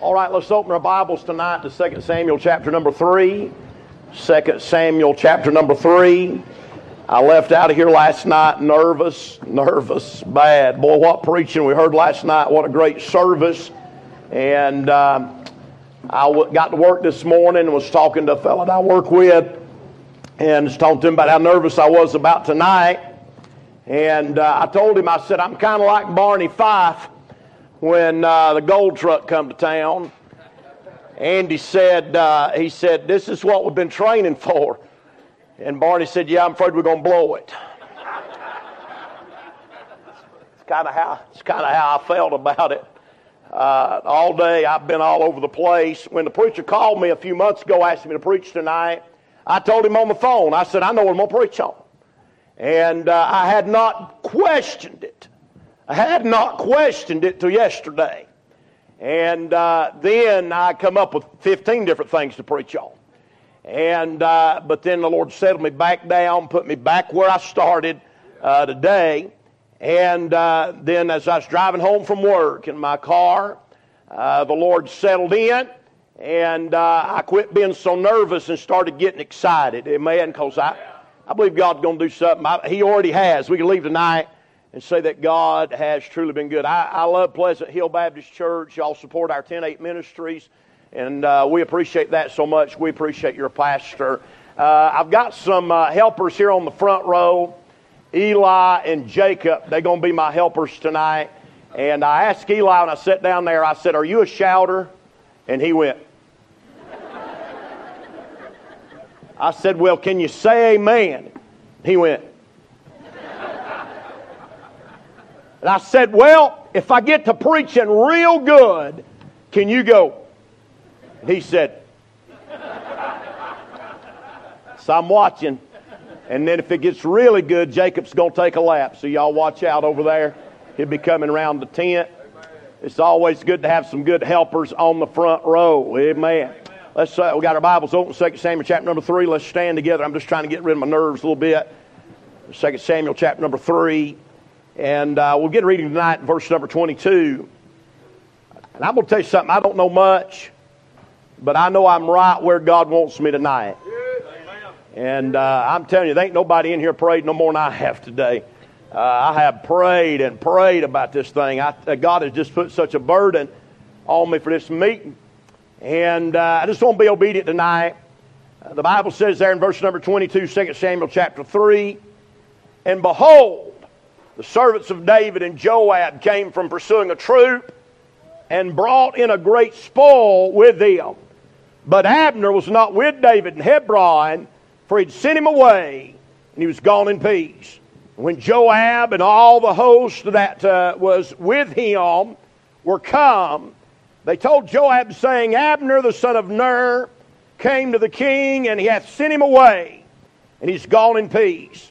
All right, let's open our Bibles tonight to 2 Samuel chapter number 3. 2 Samuel chapter number 3. I left out of here last night nervous, nervous, bad. Boy, what preaching we heard last night. What a great service. And uh, I w- got to work this morning and was talking to a fellow that I work with and was talking to him about how nervous I was about tonight. And uh, I told him, I said, I'm kind of like Barney Fife when uh, the gold truck come to town. Andy said, uh, he said, this is what we've been training for. And Barney said, yeah, I'm afraid we're going to blow it. it's kind of how, it's kind of how I felt about it. Uh, all day I've been all over the place. When the preacher called me a few months ago, asked me to preach tonight, I told him on the phone, I said, I know what I'm going to preach on. And uh, I had not questioned it. I had not questioned it till yesterday. And uh, then I come up with 15 different things to preach on. And, uh, but then the Lord settled me back down, put me back where I started uh, today. And uh, then as I was driving home from work in my car, uh, the Lord settled in. And uh, I quit being so nervous and started getting excited. Amen. Because I, I believe God's going to do something. I, he already has. We can leave tonight and say that God has truly been good. I, I love Pleasant Hill Baptist Church. Y'all support our 10 8 ministries, and uh, we appreciate that so much. We appreciate your pastor. Uh, I've got some uh, helpers here on the front row Eli and Jacob. They're going to be my helpers tonight. And I asked Eli when I sat down there, I said, Are you a shouter? And he went, I said, Well, can you say amen? He went, And I said, Well, if I get to preaching real good, can you go? And he said, So I'm watching. And then if it gets really good, Jacob's going to take a lap. So y'all watch out over there. He'll be coming around the tent. It's always good to have some good helpers on the front row. Amen. Let's uh, we got our Bibles open. Second Samuel chapter number three. Let's stand together. I'm just trying to get rid of my nerves a little bit. Second Samuel chapter number three. And uh, we'll get reading tonight, verse number 22. And I'm going to tell you something. I don't know much, but I know I'm right where God wants me tonight. And uh, I'm telling you, there ain't nobody in here prayed no more than I have today. Uh, I have prayed and prayed about this thing. I, uh, God has just put such a burden on me for this meeting. And uh, I just want to be obedient tonight. The Bible says there in verse number 22, 2 Samuel chapter 3, And behold, the servants of David and Joab came from pursuing a troop and brought in a great spoil with them. But Abner was not with David in Hebron, for he'd sent him away, and he was gone in peace. When Joab and all the host that uh, was with him were come, they told Joab, saying, Abner the son of Ner came to the king, and he hath sent him away, and he's gone in peace.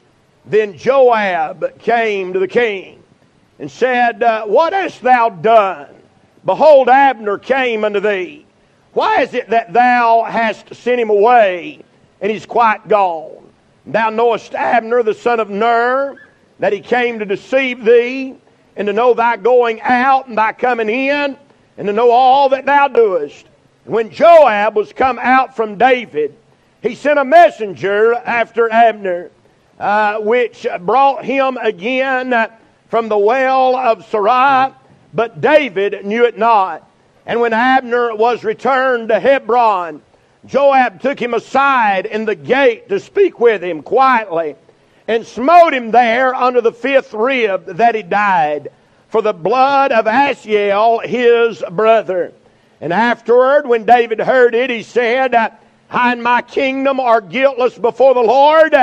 Then Joab came to the king and said, uh, What hast thou done? Behold, Abner came unto thee. Why is it that thou hast sent him away, and he's quite gone? Thou knowest Abner, the son of Ner, that he came to deceive thee, and to know thy going out and thy coming in, and to know all that thou doest. When Joab was come out from David, he sent a messenger after Abner uh, which brought him again from the well of Sirah, but David knew it not. And when Abner was returned to Hebron, Joab took him aside in the gate to speak with him quietly, and smote him there under the fifth rib that he died, for the blood of Asahel his brother. And afterward, when David heard it, he said, I and my kingdom are guiltless before the Lord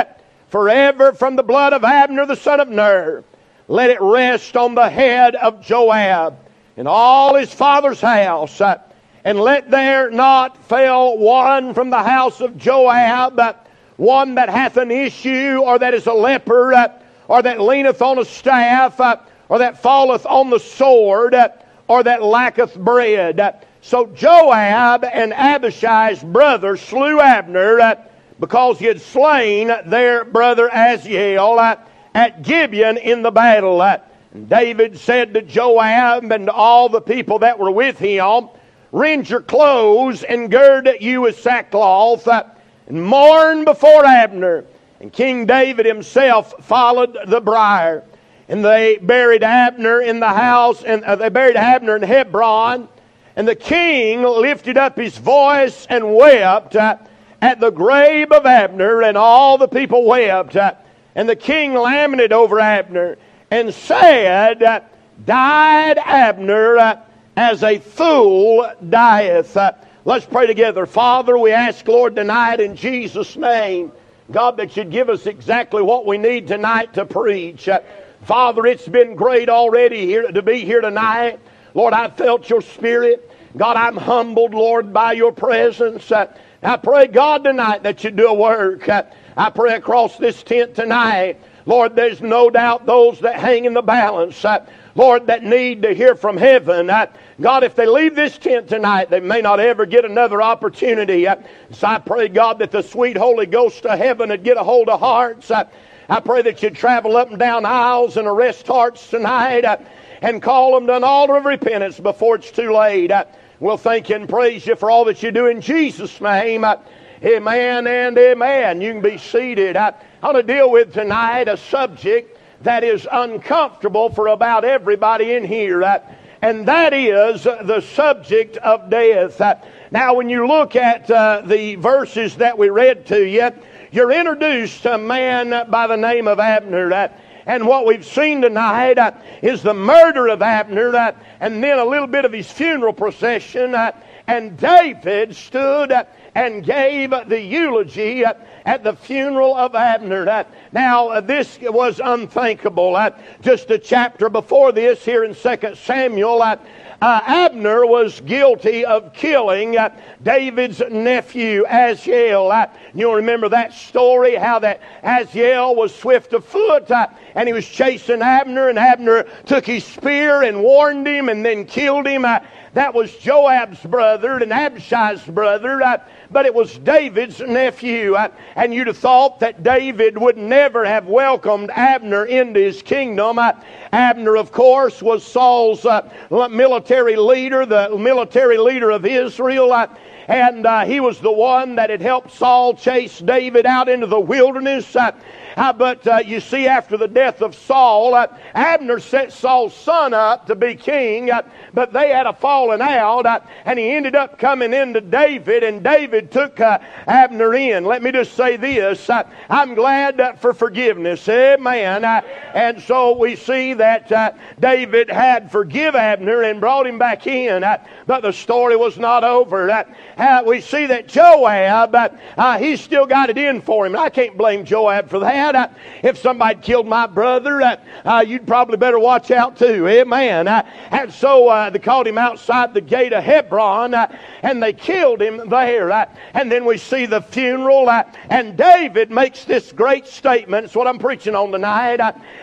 forever from the blood of Abner the son of Ner. Let it rest on the head of Joab and all his father's house. And let there not fail one from the house of Joab, one that hath an issue, or that is a leper, or that leaneth on a staff, or that falleth on the sword, or that lacketh bread. So Joab and Abishai's brother slew Abner because he had slain their brother Asahel at Gibeon in the battle. And David said to Joab and to all the people that were with him, rend your clothes and gird you with sackcloth and mourn before Abner. And King David himself followed the briar. And they buried Abner in the house, and uh, they buried Abner in Hebron. And the king lifted up his voice and wept uh, at the grave of Abner, and all the people wept. Uh, and the king lamented over Abner and said, Died Abner uh, as a fool dieth. Uh, let's pray together. Father, we ask, Lord, tonight in Jesus' name, God, that you'd give us exactly what we need tonight to preach. Uh, Father, it's been great already here to be here tonight. Lord, I felt your spirit. God, I'm humbled, Lord, by your presence. I pray, God, tonight that you do a work. I pray across this tent tonight. Lord, there's no doubt those that hang in the balance. Lord, that need to hear from heaven. God, if they leave this tent tonight, they may not ever get another opportunity. So I pray, God, that the sweet Holy Ghost of heaven would get a hold of hearts. I pray that you'd travel up and down aisles and arrest hearts tonight and call them to an altar of repentance before it's too late. We'll thank you and praise you for all that you do in Jesus' name. Amen and amen. You can be seated. I, I want to deal with tonight a subject that is uncomfortable for about everybody in here. Uh, and that is the subject of death. Uh, now, when you look at uh, the verses that we read to you, you're introduced to a man by the name of Abner. Uh, and what we've seen tonight uh, is the murder of Abner uh, and then a little bit of his funeral procession. Uh, and David stood and gave the eulogy at the funeral of Abner. Now, this was unthinkable. Just a chapter before this, here in 2 Samuel, uh, Abner was guilty of killing uh, David's nephew, Asahel. Uh, you'll remember that story, how that Asahel was swift of foot uh, and he was chasing Abner, and Abner took his spear and warned him and then killed him. That was Joab's brother and Abishai's brother, uh, but it was David's nephew. Uh, and you'd have thought that David would never have welcomed Abner into his kingdom. Uh, Abner, of course, was Saul's uh, military leader, the military leader of Israel. Uh, and uh, he was the one that had helped Saul chase David out into the wilderness. Uh, but uh, you see, after the death of Saul, uh, Abner set Saul's son up to be king, uh, but they had a falling out, uh, and he ended up coming into David, and David took uh, Abner in. Let me just say this I'm glad for forgiveness. Amen. and so we see that David had forgive Abner and brought him back in, but the story was not over. we see that Joab, he's still got it in for him. I can't blame Joab for that. Uh, if somebody killed my brother, uh, uh, you'd probably better watch out too. Amen. and so uh, they caught him outside the gate of Hebron uh, and they killed him there. Uh, and then we see the funeral and David makes this great statement. It's what I'm preaching on tonight.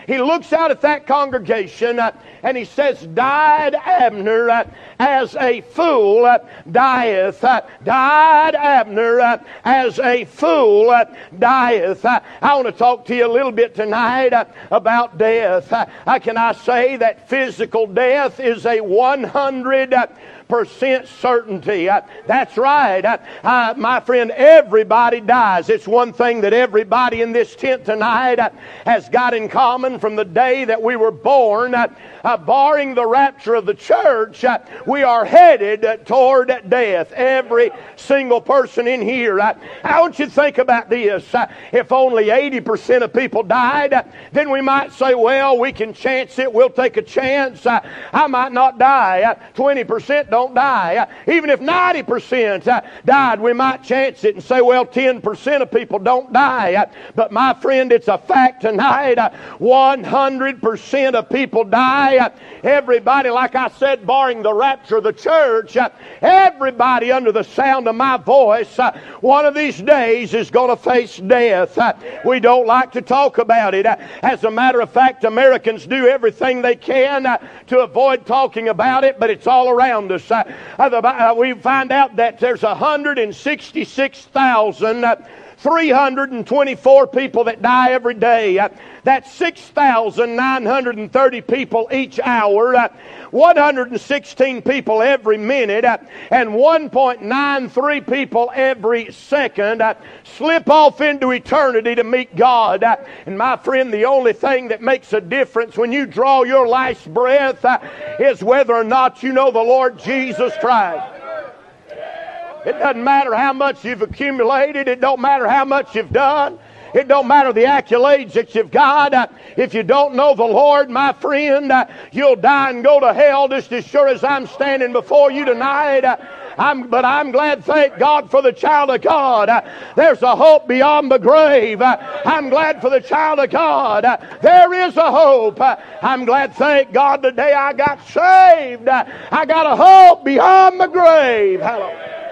he looks out at that congregation and he says, Died Abner as a fool dieth. died Abner as a fool dieth. I want to talk talk to you a little bit tonight uh, about death. Uh, can I say that physical death is a 100 percent certainty. Uh, that's right. Uh, uh, my friend, everybody dies. It's one thing that everybody in this tent tonight uh, has got in common from the day that we were born. Uh, uh, barring the rapture of the church, uh, we are headed toward death. Every single person in here. Uh, I want you to think about this. Uh, if only 80% of people died, then we might say, well, we can chance it. We'll take a chance. I might not die. 20% don't die. Even if 90% uh, died, we might chance it and say, well, 10% of people don't die. But my friend, it's a fact tonight. 100% of people die. Uh, everybody, like I said, barring the rapture of the church, uh, everybody under the sound of my voice, uh, one of these days is going to face death. We don't like to talk about it. As a matter of fact, Americans do everything they can to avoid talking about it, but it's all around us. Uh, uh, we find out that there's 166,000 324 people that die every day. Uh, that's 6,930 people each hour. Uh, 116 people every minute uh, and 1.93 people every second slip off into eternity to meet God. And my friend, the only thing that makes a difference when you draw your last breath is whether or not you know the Lord Jesus Christ. It doesn't matter how much you've accumulated. It don't matter how much you've done. It don't matter the accolades that you've got. If you don't know the Lord, my friend, you'll die and go to hell just as sure as I'm standing before you tonight. I'm, but I'm glad, thank God, for the child of God. There's a hope beyond the grave. I'm glad for the child of God. There is a hope. I'm glad, thank God, the day I got saved. I got a hope beyond the grave. Hallelujah.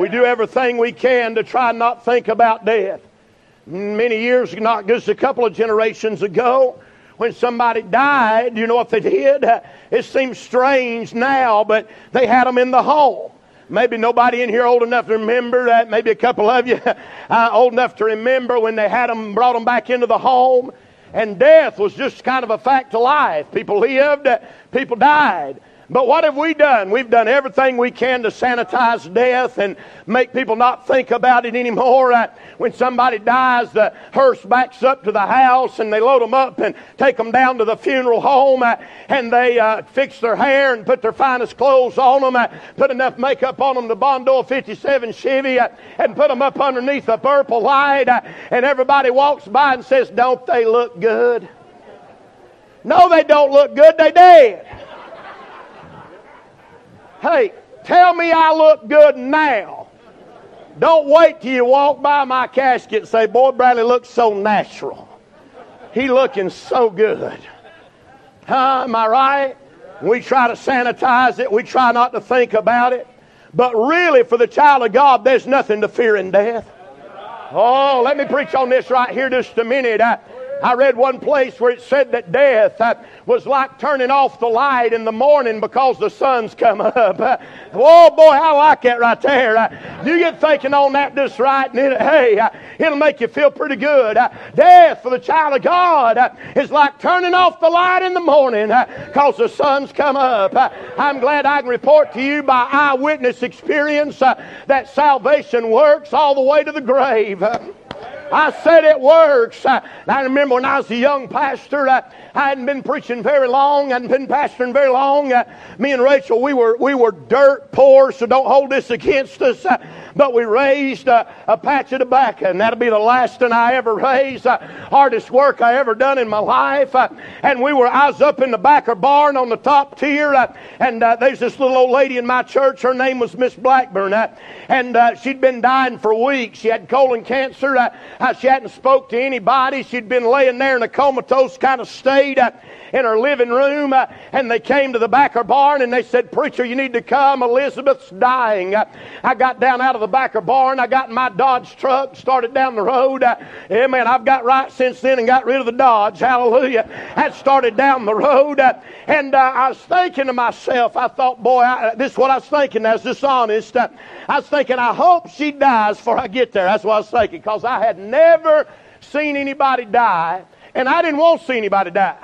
We do everything we can to try not think about death. Many years, not just a couple of generations ago, when somebody died, you know what they did? It seems strange now, but they had them in the home. Maybe nobody in here old enough to remember that. Maybe a couple of you uh, old enough to remember when they had them, brought them back into the home. And death was just kind of a fact of life. People lived, people died. But what have we done? We've done everything we can to sanitize death and make people not think about it anymore. Uh, when somebody dies, the hearse backs up to the house and they load them up and take them down to the funeral home uh, and they uh, fix their hair and put their finest clothes on them, put enough makeup on them to Bondo 57 Chevy and put them up underneath a purple light and everybody walks by and says, Don't they look good? No, they don't look good. They dead. Hey, tell me I look good now. Don't wait till you walk by my casket and say, Boy, Bradley looks so natural. He looking so good. Huh? Am I right? We try to sanitize it. We try not to think about it. But really, for the child of God, there's nothing to fear in death. Oh, let me preach on this right here just a minute. I, I read one place where it said that death uh, was like turning off the light in the morning because the sun's come up. Oh boy, I like that right there. Uh, you get thinking on that just right, and it, hey, uh, it'll make you feel pretty good. Death for the child of God is like turning off the light in the morning because the sun's come up. I'm glad I can report to you by eyewitness experience that salvation works all the way to the grave. I said it works. I, remember when I was a young pastor, I hadn't been preaching very long, I hadn't been pastoring very long. Uh, me and Rachel, we were, we were dirt poor, so don't hold this against us. Uh, but we raised uh, a patch of tobacco, and that'll be the last one I ever raised. Uh, hardest work I ever done in my life. Uh, and we were, I was up in the backer barn on the top tier, uh, and there's this little old lady in my church. Her name was Miss Blackburn, and she'd been dying for weeks. She had colon cancer. she hadn't spoke to anybody. She'd been laying there in a comatose kind of state in her living room, uh, and they came to the back backer barn and they said, Preacher, you need to come. Elizabeth's dying. Uh, I got down out of the back backer barn. I got in my Dodge truck, started down the road. Uh, amen. I've got right since then and got rid of the Dodge. Hallelujah. That started down the road. Uh, and uh, I was thinking to myself, I thought, boy, I, this is what I was thinking. Was dishonest. Uh, I was thinking, I hope she dies before I get there. That's what I was thinking because I had never seen anybody die, and I didn't want to see anybody die.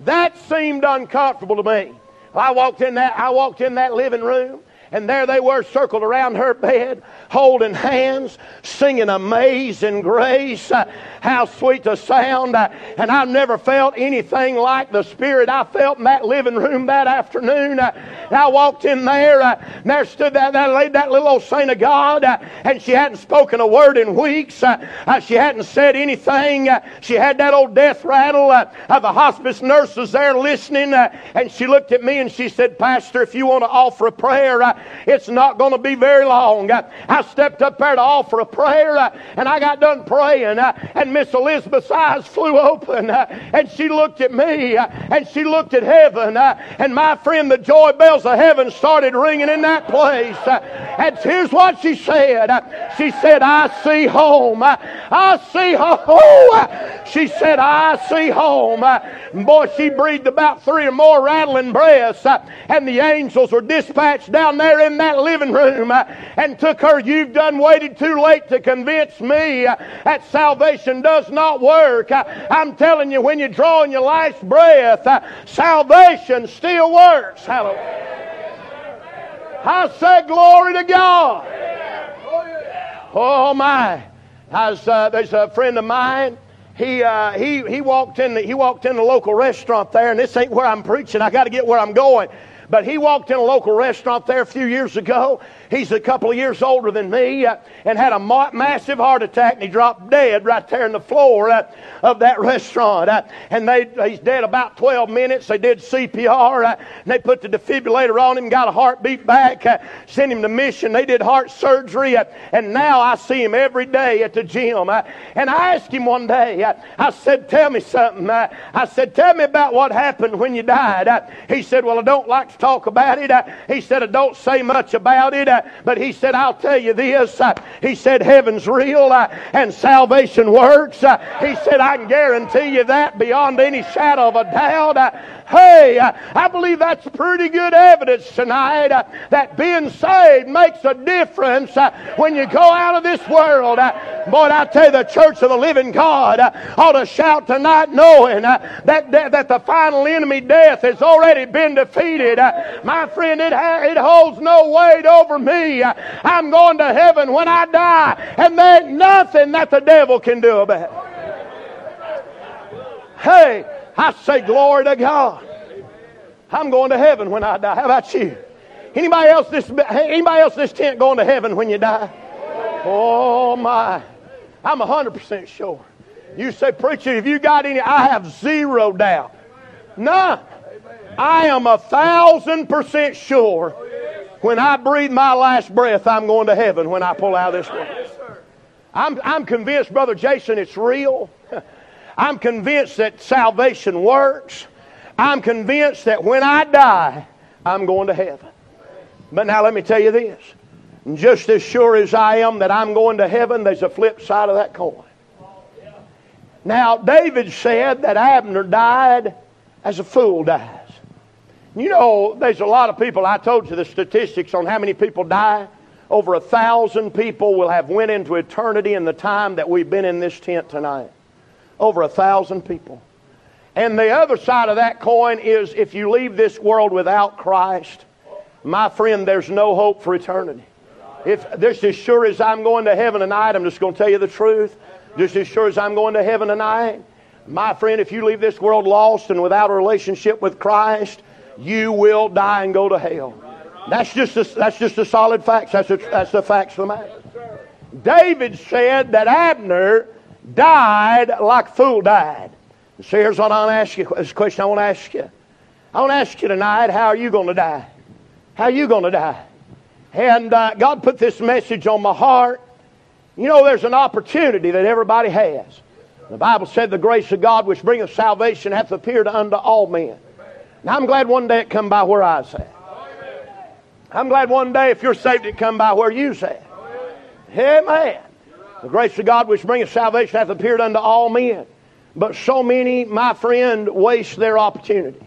That seemed uncomfortable to me. I walked in that, I walked in that living room and there they were circled around her bed, holding hands, singing Amazing Grace. Uh, how sweet the sound. Uh, and I've never felt anything like the Spirit I felt in that living room that afternoon. Uh, I walked in there, uh, and there stood that, that lady, that little old saint of God, uh, and she hadn't spoken a word in weeks. Uh, she hadn't said anything. she had that old death rattle the hospice nurses there listening, and she looked at me and she said, Pastor, if you want to offer a prayer, it's not going to be very long. I stepped up there to offer a prayer, uh, and I got done praying, uh, and Miss Elizabeth's eyes flew open, uh, and she looked at me, and she looked at heaven, and my friend, the joy bells of heaven started ringing in that place. And here's what she said. She said, I see home. I see home. She said, I see home. Boy, she breathed about three or more rattling breaths, and the angels were dispatched down there in that living room uh, and took her, you've done waited too late to convince me uh, that salvation does not work. Uh, I'm telling you, when you're drawing your last breath, salvation still works. Hallelujah. I say glory to God. Oh my! Was, uh, there's a friend of mine. He, uh, he, he walked in the, he walked in the local restaurant there, and this ain't where I'm preaching. I got to get where I'm going. But he walked in a local restaurant there a few years ago. He's a couple of years older than me uh, and had a ma- massive heart attack and he dropped dead right there in the floor uh, of that restaurant. Uh, and they, he's dead about 12 minutes. They did CPR uh, and they put the defibrillator on him, got a heartbeat back, uh, sent him to mission. They did heart surgery uh, and now I see him every day at the gym. and I asked him one day, I said, Tell me something. I said, Tell me about what happened when you died. he said, Well, I don't like to talk about it. He said, I don't say much about it, but he said, I'll tell you this. Uh, he said, Heaven's real uh, and salvation works. Uh, he said, I can guarantee you that beyond any shadow of a doubt. Uh, Hey, uh, I believe that's pretty good evidence tonight uh, that being saved makes a difference uh, when you go out of this world. Boy, I tell you, the church of the living God ought to shout tonight knowing that, that, the final enemy, death, has already been defeated. My friend, it, it holds no weight over me. I'm going to heaven when I die, and there ain't nothing that the devil can do about it. Hey, I say glory to God. I'm going to heaven when I die. How about you? Anybody else this anybody else this tent going to heaven when you die? Oh my. I'm hundred percent sure. You say, preacher, if you got any, I have zero doubt. None. I am a thousand percent sure when I breathe my last breath, I'm going to heaven when I pull out of this world. I'm, I'm convinced, Brother Jason, it's real. I'm convinced that salvation works. I'm convinced that when I die, I'm going to heaven. But now let me tell you this. Just as sure as I am that I'm going to heaven, there's a flip side of that coin. Now, David said that Abner died as a fool dies. You know, there's a lot of people. I told you the statistics on how many people die. Over a thousand people will have went into eternity in the time that we've been in this tent tonight. Over a thousand people. And the other side of that coin is if you leave this world without Christ, my friend, there's no hope for eternity. If this as sure as I'm going to heaven tonight, I'm just going to tell you the truth. Just as sure as I'm going to heaven tonight, my friend, if you leave this world lost and without a relationship with Christ, you will die and go to hell. That's just a, that's just a solid fact. That's, that's the facts of the matter. David said that Abner died like fool died. So here's what I want to ask you. This question I want to ask you. I want to ask you tonight, how are you going to die? How are you going to die? And uh, God put this message on my heart. You know, there's an opportunity that everybody has. The Bible said the grace of God which bringeth salvation hath appeared unto all men. Now, I'm glad one day it come by where I was at. I'm glad one day if you're saved it come by where you at. Amen. The grace of God which bringeth salvation hath appeared unto all men. But so many, my friend, waste their opportunity.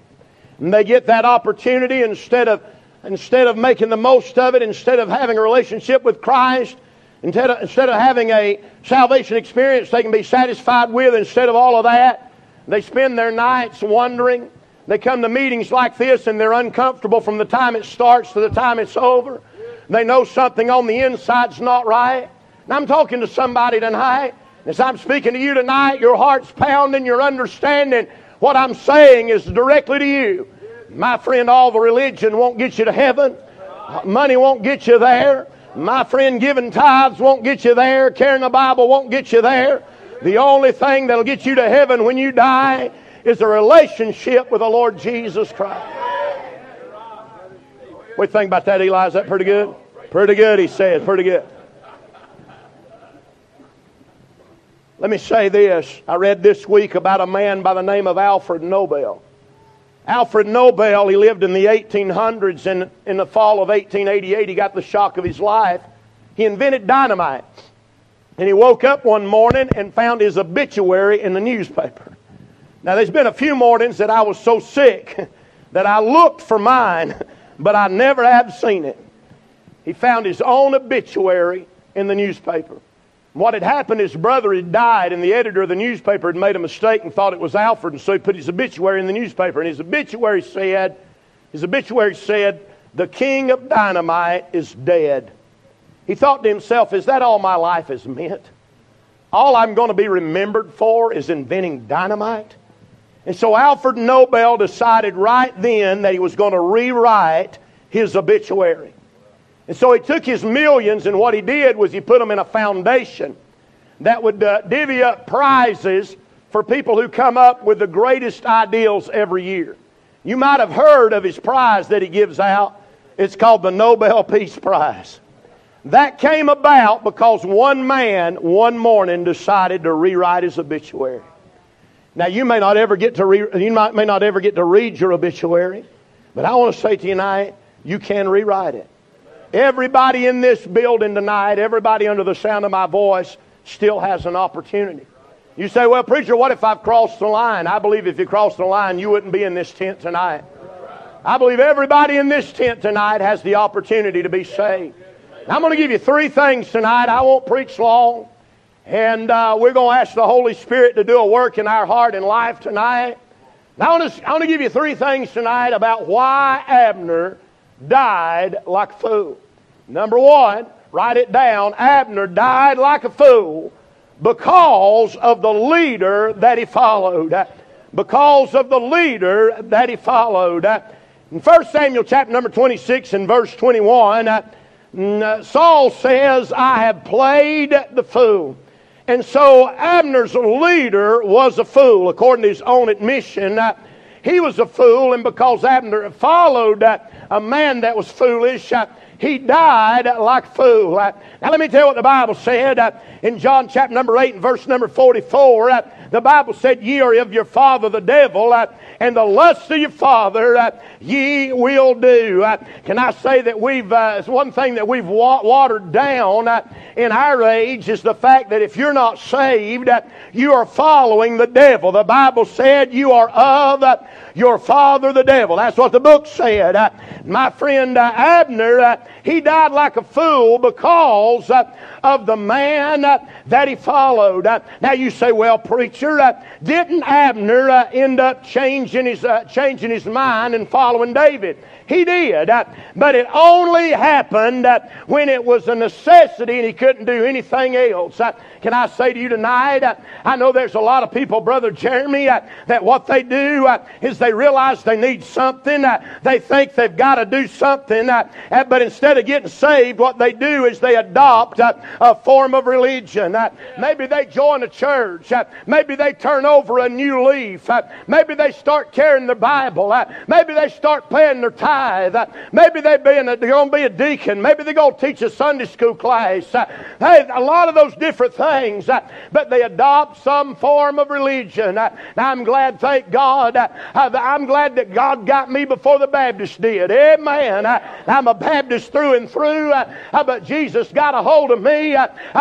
And they get that opportunity instead of instead of making the most of it, instead of having a relationship with Christ, instead of, instead of having a salvation experience they can be satisfied with, instead of all of that, they spend their nights wondering they come to meetings like this and they're uncomfortable from the time it starts to the time it's over. They know something on the inside's not right. And I'm talking to somebody tonight. As I'm speaking to you tonight, your heart's pounding, you're understanding what I'm saying is directly to you. My friend, all the religion won't get you to heaven. Money won't get you there. My friend, giving tithes won't get you there. Carrying a Bible won't get you there. The only thing that'll get you to heaven when you die is a relationship with the Lord Jesus Christ. What do you think about that, Eli? Is that pretty good? Pretty good, he says. Pretty good. Let me say this. I read this week about a man by the name of Alfred Nobel. Alfred Nobel, he lived in the 1800s, and in the fall of 1888, he got the shock of his life. He invented dynamite. And he woke up one morning and found his obituary in the newspaper. Now, there's been a few mornings that I was so sick that I looked for mine, but I never have seen it. he found his own obituary in the newspaper. What had happened, his brother had died, and the editor of the newspaper had made a mistake and thought it was Alfred, and so he put his obituary in the newspaper. And his obituary said, his obituary said, the king of dynamite is dead. He thought to himself, is that all my life is meant? All I'm going to be remembered for is inventing dynamite? And so Alfred Nobel decided right then that he was going to rewrite his obituary. And so he took his millions, and what he did was he put them in a foundation that would uh, divvy up prizes for people who come up with the greatest ideals every year. You might have heard of his prize that he gives out. It's called the Nobel Peace Prize. That came about because one man one morning decided to rewrite his obituary. Now you may not ever get to re- you might, may not ever get to read your obituary, but I want to say to you tonight, you can rewrite it. Everybody in this building tonight, everybody under the sound of my voice, still has an opportunity. You say, well, preacher, what if I've crossed the line? I believe if you crossed the line, you wouldn't be in this tent tonight. I believe everybody in this tent tonight has the opportunity to be saved. I'm going to give you three things tonight. I won't preach long. And uh, we're going to ask the Holy Spirit to do a work in our heart and life tonight. Now, I want, to, I want to give you three things tonight about why Abner died like a fool. Number one, write it down. Abner died like a fool because of the leader that he followed. Because of the leader that he followed. In 1 Samuel chapter number 26 and verse 21, uh, Saul says, I have played the fool. And so Abner's leader was a fool, according to his own admission. He was a fool, and because Abner followed a man that was foolish, he died like a fool. Now, let me tell you what the Bible said in John chapter number 8 and verse number 44. Uh, the Bible said, Ye are of your father the devil, uh, and the lust of your father uh, ye will do. Uh, can I say that we've, it's one thing that we've wa- watered down in our age is the fact that if you're not saved, you are following the devil. The Bible said you are of your father the devil. That's what the book said. Uh, my friend uh, Abner, uh, he died like a fool because uh, of the man uh, that he followed. Uh, now you say, well, preacher, didn't Abner end up changing his, changing his mind and following David? He did. Uh, but it only happened uh, when it was a necessity and he couldn't do anything else. Uh, can I say to you tonight, uh, I know there's a lot of people, Brother Jeremy, uh, that what they do uh, is they realize they need something. They think they've got to do something. But instead of getting saved, what they do is they adopt a form of religion. Maybe they join a church. Maybe they turn over a new leaf. Maybe they start carrying their Bible. Maybe they start paying their tithe tithe. Maybe they're, being a, they're going to be a deacon. Maybe they're going to teach a Sunday school class. Uh, hey, a lot of those different things, uh, but they adopt some form of religion. Uh, now, I'm glad, thank God, I'm glad that God got me before the Baptists did. Amen. I'm a Baptist through and through, but Jesus got a hold of me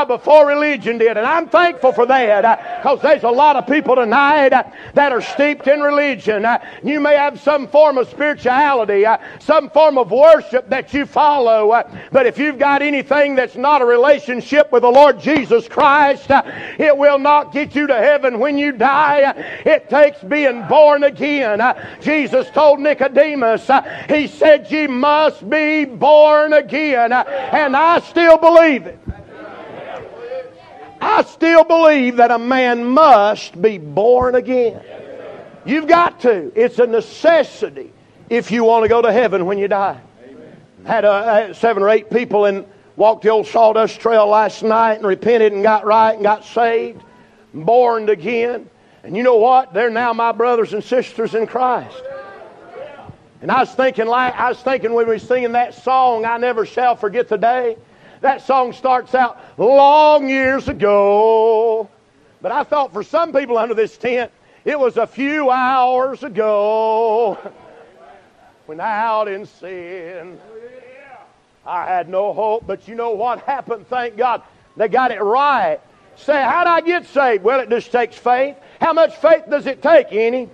before religion did. And I'm thankful for that because there's a lot of people tonight that are steeped in religion. You may have some form of spirituality some form of worship that you follow. Uh, but if you've got anything that's not a relationship with the Lord Jesus Christ, uh, it will not get you to heaven when you die. Uh, it takes being born again. Jesus told Nicodemus, He said, You must be born again. And I still believe it. I still believe that a man must be born again. You've got to. It's a necessity if you want to go to heaven when you die. Had, uh, had seven or eight people and walked the old sawdust trail last night and repented and got right and got saved, born again. And you know what? They're now my brothers and sisters in Christ. And I was thinking, like I was thinking when we were singing that song, "I Never Shall Forget the Day." That song starts out long years ago, but I thought for some people under this tent, it was a few hours ago when out in sin. I had no hope, but you know what happened? Thank God. They got it right. Say, how'd I get saved? Well, it just takes faith. How much faith does it take? Any?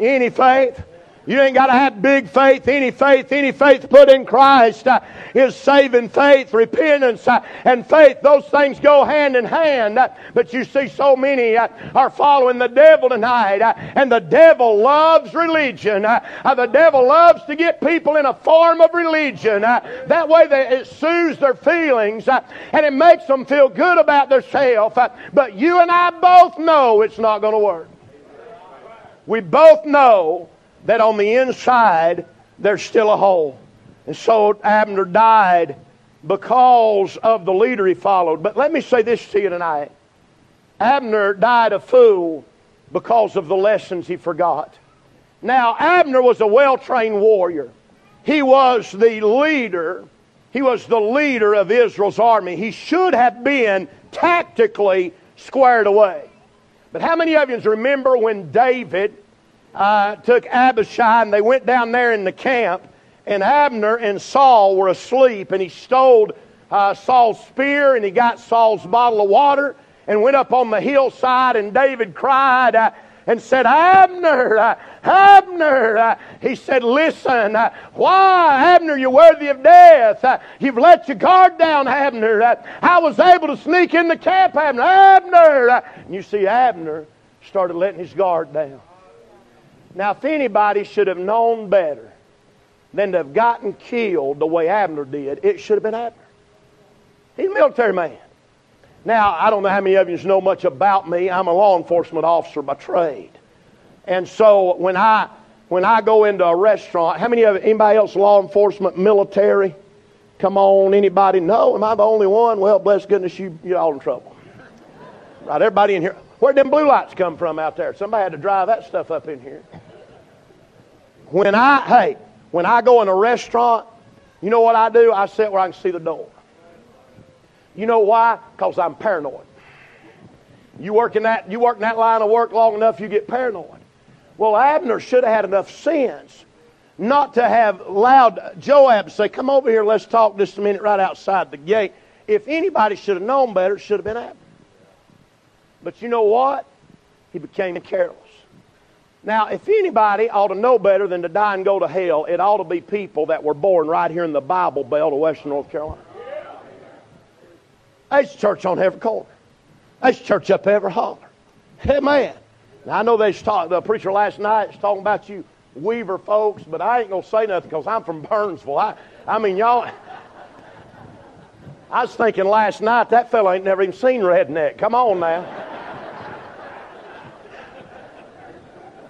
Any faith? You ain't got to have big faith. Any faith, any faith put in Christ uh, is saving faith, repentance, uh, and faith. Those things go hand in hand. Uh, but you see, so many uh, are following the devil tonight, uh, and the devil loves religion. Uh, the devil loves to get people in a form of religion. that way, they, it soothes their feelings and it makes them feel good about themselves. but you and I both know it's not going to work. We both know that on the inside there's still a hole. And so Abner died because of the leader he followed. But let me say this to you tonight Abner died a fool because of the lessons he forgot. Now, Abner was a well trained warrior. He was the leader. He was the leader of Israel's army. He should have been tactically squared away. But how many of you remember when David uh, took Abishai and they went down there in the camp, and Abner and Saul were asleep, and he stole uh, Saul's spear and he got Saul's bottle of water and went up on the hillside, and David cried. Uh, and said, Abner, uh, Abner. Uh, he said, Listen, uh, why, Abner, you're worthy of death. Uh, you've let your guard down, Abner. I was able to sneak in the camp, Abner. Abner. And you see, Abner started letting his guard down. Now, if anybody should have known better than to have gotten killed the way Abner did, it should have been Abner. He's a military man. Now, I don't know how many of you know much about me. I'm a law enforcement officer by trade. And so when I when I go into a restaurant, how many of you, anybody else law enforcement, military? Come on, anybody? No, am I the only one? Well, bless goodness, you you're all in trouble. Right, everybody in here. Where'd them blue lights come from out there? Somebody had to drive that stuff up in here. When I hey, when I go in a restaurant, you know what I do? I sit where I can see the door. You know why? Because I'm paranoid. You work in that you work in that line of work long enough, you get paranoid. Well, Abner should have had enough sense not to have allowed Joab say, "Come over here, let's talk just a minute right outside the gate." If anybody should have known better, it should have been Abner. But you know what? He became careless. Now, if anybody ought to know better than to die and go to hell, it ought to be people that were born right here in the Bible Belt of Western North Carolina. There's church on every corner. There's church up every holler. Amen. Now, I know they talk, the preacher last night was talking about you Weaver folks, but I ain't going to say nothing because I'm from Burnsville. I, I mean, y'all, I was thinking last night that fellow ain't never even seen redneck. Come on now.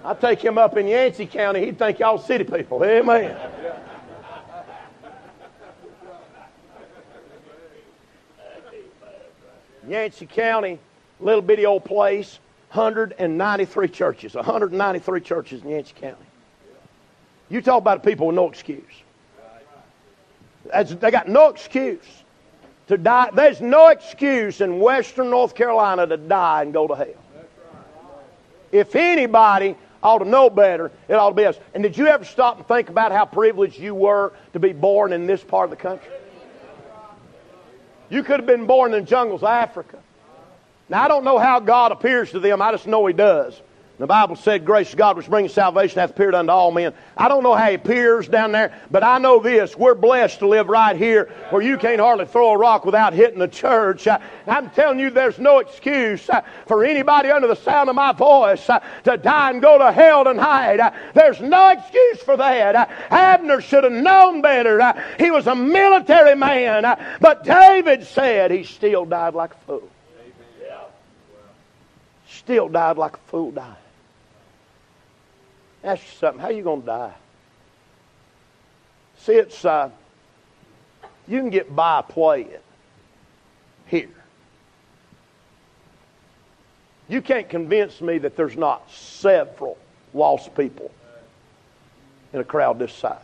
I take him up in Yancey County, he'd think y'all city people. Amen. Yancey County, little bitty old place, 193 churches. 193 churches in Yancey County. You talk about people with no excuse. They got no excuse to die. There's no excuse in Western North Carolina to die and go to hell. If anybody ought to know better, it ought to be us. And did you ever stop and think about how privileged you were to be born in this part of the country? You could have been born in the jungles of Africa. Now, I don't know how God appears to them. I just know He does. The Bible said, Grace of God which brings salvation hath appeared unto all men. I don't know how he appears down there, but I know this. We're blessed to live right here where you can't hardly throw a rock without hitting the church. I'm telling you, there's no excuse uh, for anybody under the sound of my voice uh, to die and go to hell tonight. Uh, there's no excuse for that. Abner should have known better. He was a military man, but David said he still died like a fool. Still died like a fool died. Ask you something. How you going to die? See, it's uh, you can get by playing here. You can't convince me that there's not several lost people in a crowd this size.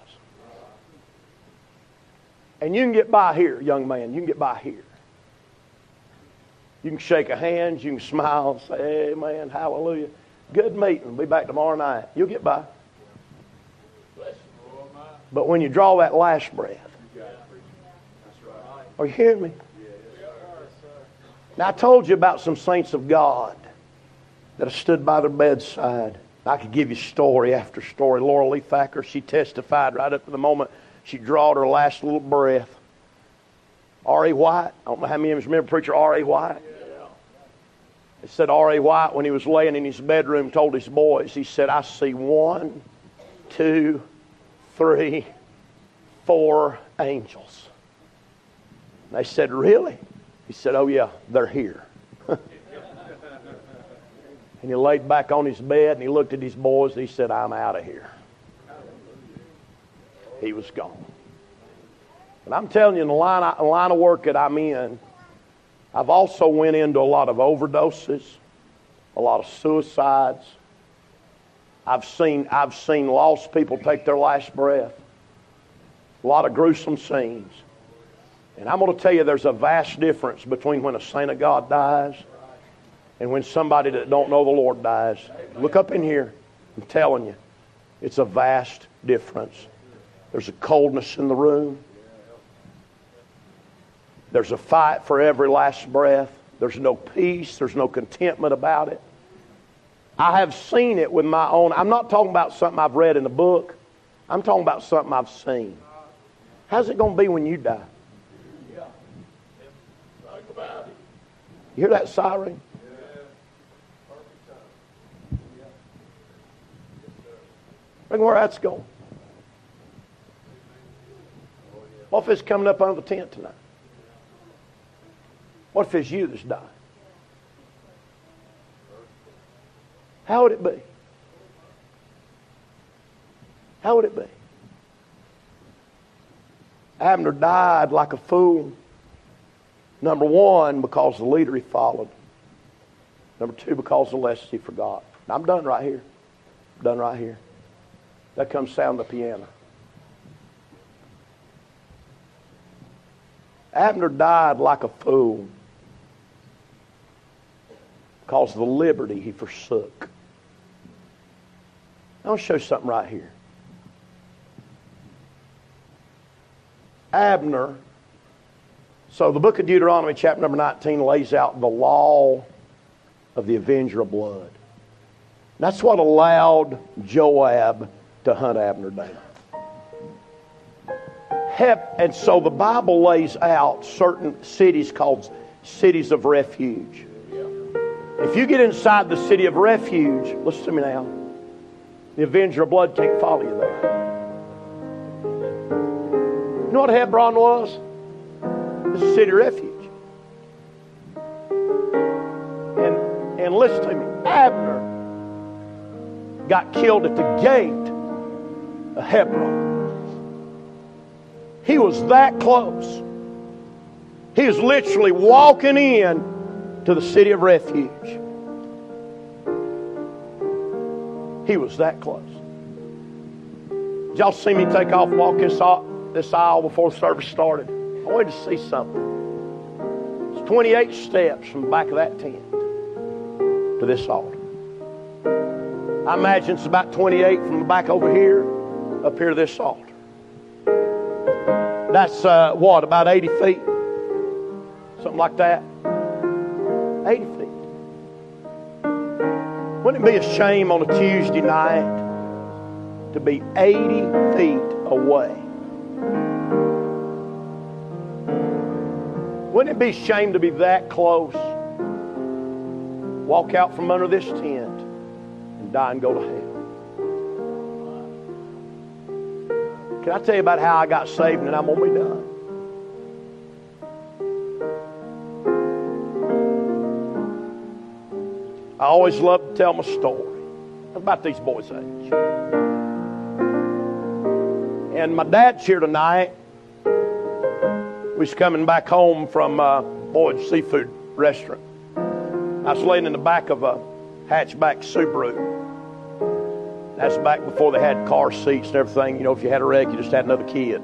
And you can get by here, young man. You can get by here. You can shake a hand, you can smile, and say, Amen, hallelujah. Good meeting. Be back tomorrow night. You'll get by. But when you draw that last breath, are you hearing me? Now, I told you about some saints of God that have stood by their bedside I could give you story after story. Laura Lee Thacker, she testified right up to the moment she drawed her last little breath. R.A. White, I don't know how many of you remember preacher R.A. White. It said R.A. White, when he was laying in his bedroom, told his boys, he said, I see one, two, three, four angels. They said, Really? He said, Oh, yeah, they're here. and he laid back on his bed and he looked at his boys and he said, I'm out of here. He was gone. But I'm telling you, in the line of work that I'm in, I've also went into a lot of overdoses, a lot of suicides. I've seen, I've seen lost people take their last breath. A lot of gruesome scenes. And I'm going to tell you there's a vast difference between when a saint of God dies and when somebody that don't know the Lord dies. Look up in here. I'm telling you, it's a vast difference. There's a coldness in the room. There's a fight for every last breath. There's no peace. There's no contentment about it. I have seen it with my own. I'm not talking about something I've read in a book. I'm talking about something I've seen. How's it going to be when you die? You hear that siren? Look where that's going. What if it's coming up under the tent tonight? What if it's you that's dying? How would it be? How would it be? Abner died like a fool. Number one, because the leader he followed. Number two, because the lessons he forgot. I'm done right here. Done right here. That comes sound the piano. Abner died like a fool because the liberty he forsook. I'll show you something right here. Abner. So the book of Deuteronomy, chapter number 19, lays out the law of the avenger of blood. That's what allowed Joab to hunt Abner down. Hep, and so the Bible lays out certain cities called cities of refuge. If you get inside the city of refuge, listen to me now, the avenger of blood can't follow you there. You know what Hebron was? It's a city of refuge. And, and listen to me, Abner got killed at the gate of Hebron. He was that close. He was literally walking in to the city of refuge. He was that close. Did y'all see me take off, walk this aisle, before the service started? I wanted to see something. It's 28 steps from the back of that tent to this altar. I imagine it's about 28 from the back over here up here to this altar. That's uh, what, about 80 feet? Something like that. 80 feet. Wouldn't it be a shame on a Tuesday night to be 80 feet away? Wouldn't it be a shame to be that close? Walk out from under this tent and die and go to hell. Can I tell you about how I got saved and I'm going to be done? Always love to tell my story about these boys' age. And my dad's here tonight. We was coming back home from uh, Boyd's Seafood Restaurant. I was laying in the back of a hatchback Subaru. That's back before they had car seats and everything. You know, if you had a wreck, you just had another kid.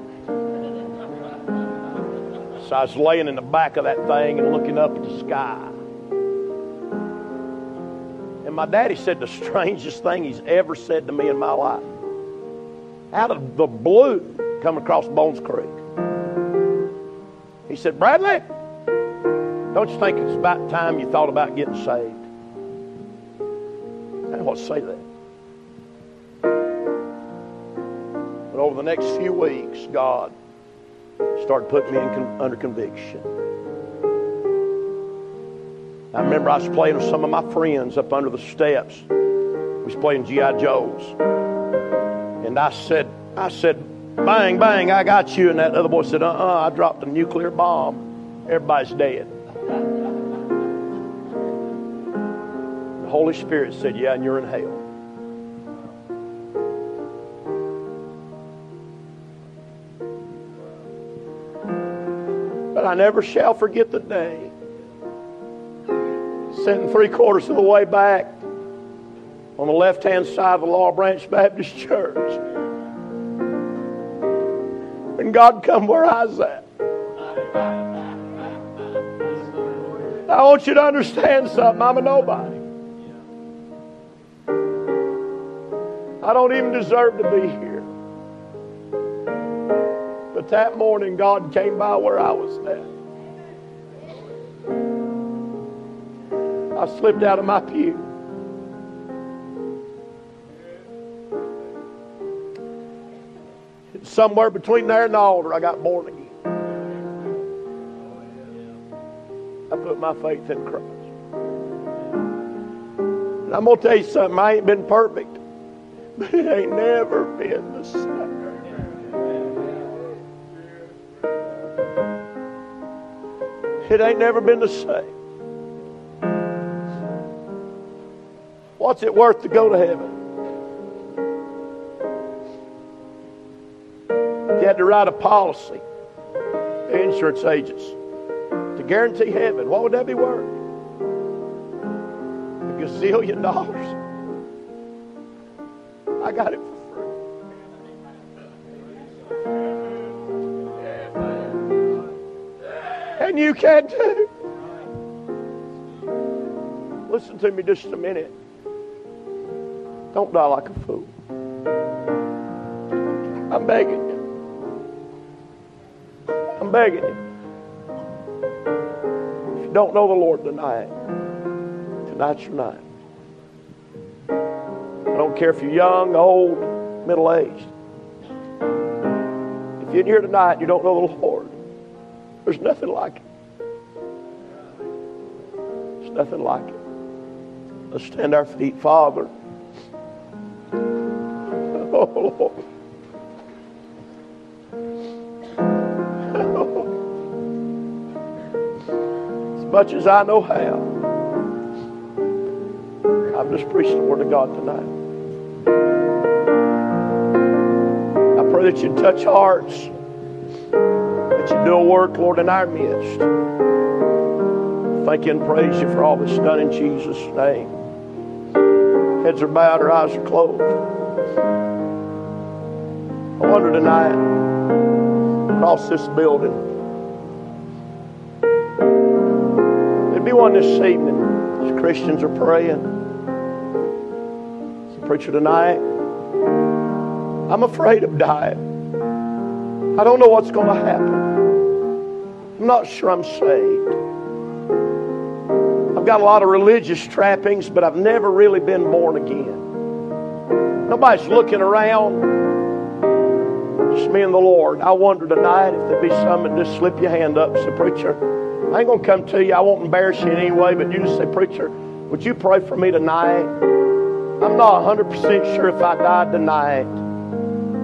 So I was laying in the back of that thing and looking up at the sky. And my daddy said the strangest thing he's ever said to me in my life. Out of the blue, coming across Bones Creek. He said, Bradley, don't you think it's about time you thought about getting saved? I didn't want to say that. But over the next few weeks, God started putting me in, under conviction. I remember I was playing with some of my friends up under the steps. We was playing G.I. Joes. And I said, I said, bang, bang, I got you. And that other boy said, uh-uh, I dropped a nuclear bomb. Everybody's dead. The Holy Spirit said, yeah, and you're in hell. But I never shall forget the day. Sitting three quarters of the way back on the left hand side of the Laurel Branch Baptist Church. And God come where I was at. I want you to understand something. I'm a nobody. I don't even deserve to be here. But that morning, God came by where I was at. I slipped out of my pew. Somewhere between there and the altar, I got born again. I put my faith in Christ. And I'm going to tell you something. I ain't been perfect, but it ain't never been the same. It ain't never been the same. What's it worth to go to heaven? You had to write a policy, insurance agents, to guarantee heaven, what would that be worth? A gazillion dollars. I got it for free. And you can too. Listen to me just a minute. Don't die like a fool. I'm begging you. I'm begging you. If you don't know the Lord tonight, tonight's your night. I don't care if you're young, old, middle aged. If you're in here tonight and you don't know the Lord, there's nothing like it. There's nothing like it. Let's stand our feet, Father. As much as I know how, I've just preached the Word of God tonight. I pray that you touch hearts, that you do a work, Lord, in our midst. Thank you and praise you for all that's done in Jesus' name. Heads are bowed, our eyes are closed. I wonder tonight, across this building, there'd be one this evening as Christians are praying. So, preacher, tonight, I'm afraid of dying. I don't know what's going to happen. I'm not sure I'm saved. I've got a lot of religious trappings, but I've never really been born again. Nobody's looking around. Me and the Lord. I wonder tonight if there'd be some just slip your hand up and say, Preacher, I ain't going to come to you. I won't embarrass you in any way, but you just say, Preacher, would you pray for me tonight? I'm not 100% sure if I died tonight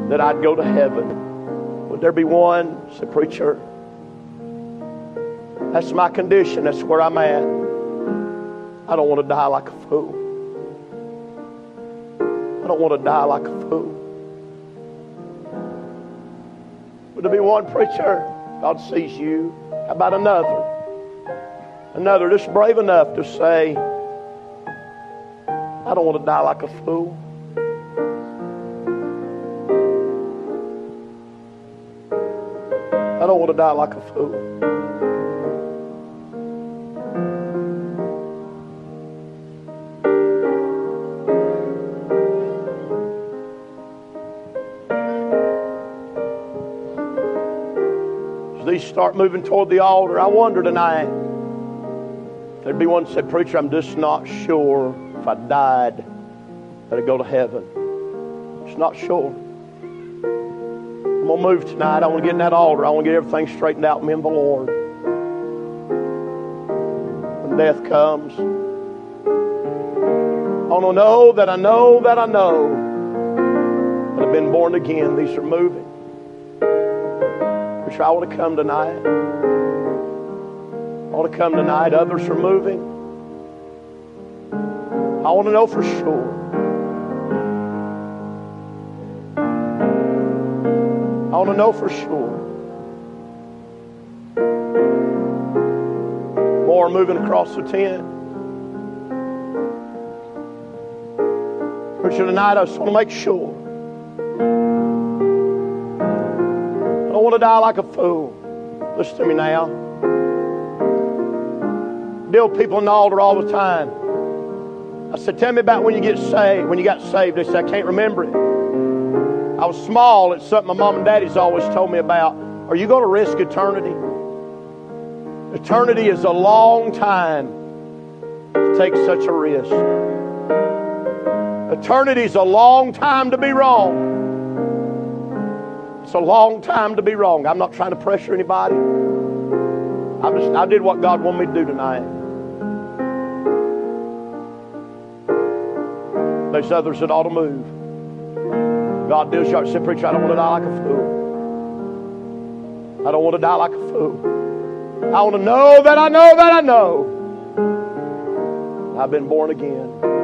that I'd go to heaven. Would there be one? Say, Preacher, that's my condition. That's where I'm at. I don't want to die like a fool. I don't want to die like a fool. There be one preacher? God sees you. How about another? Another just brave enough to say, I don't want to die like a fool. I don't want to die like a fool. Start moving toward the altar, I wonder tonight there'd be one said, Preacher, I'm just not sure if I died that I'd go to heaven. Just not sure. I'm going to move tonight. I want to get in that altar. I want to get everything straightened out, me and the Lord. When death comes, I want to know that I know that I know that I've been born again. These are moving. Which I want to come tonight. I want to come tonight. Others are moving. I want to know for sure. I want to know for sure. More moving across the tent. Preacher, tonight I just want to make sure. Want to die like a fool. Listen to me now. Deal people in the altar all the time. I said, Tell me about when you get saved. When you got saved, they said, I can't remember it. I was small. It's something my mom and daddy's always told me about. Are you going to risk eternity? Eternity is a long time to take such a risk. Eternity is a long time to be wrong. It's a long time to be wrong. I'm not trying to pressure anybody. I just I did what God wanted me to do tonight. There's others that ought to move. God deals you. Say, preacher, I don't want to die like a fool. I don't want to die like a fool. I want to know that I know that I know I've been born again.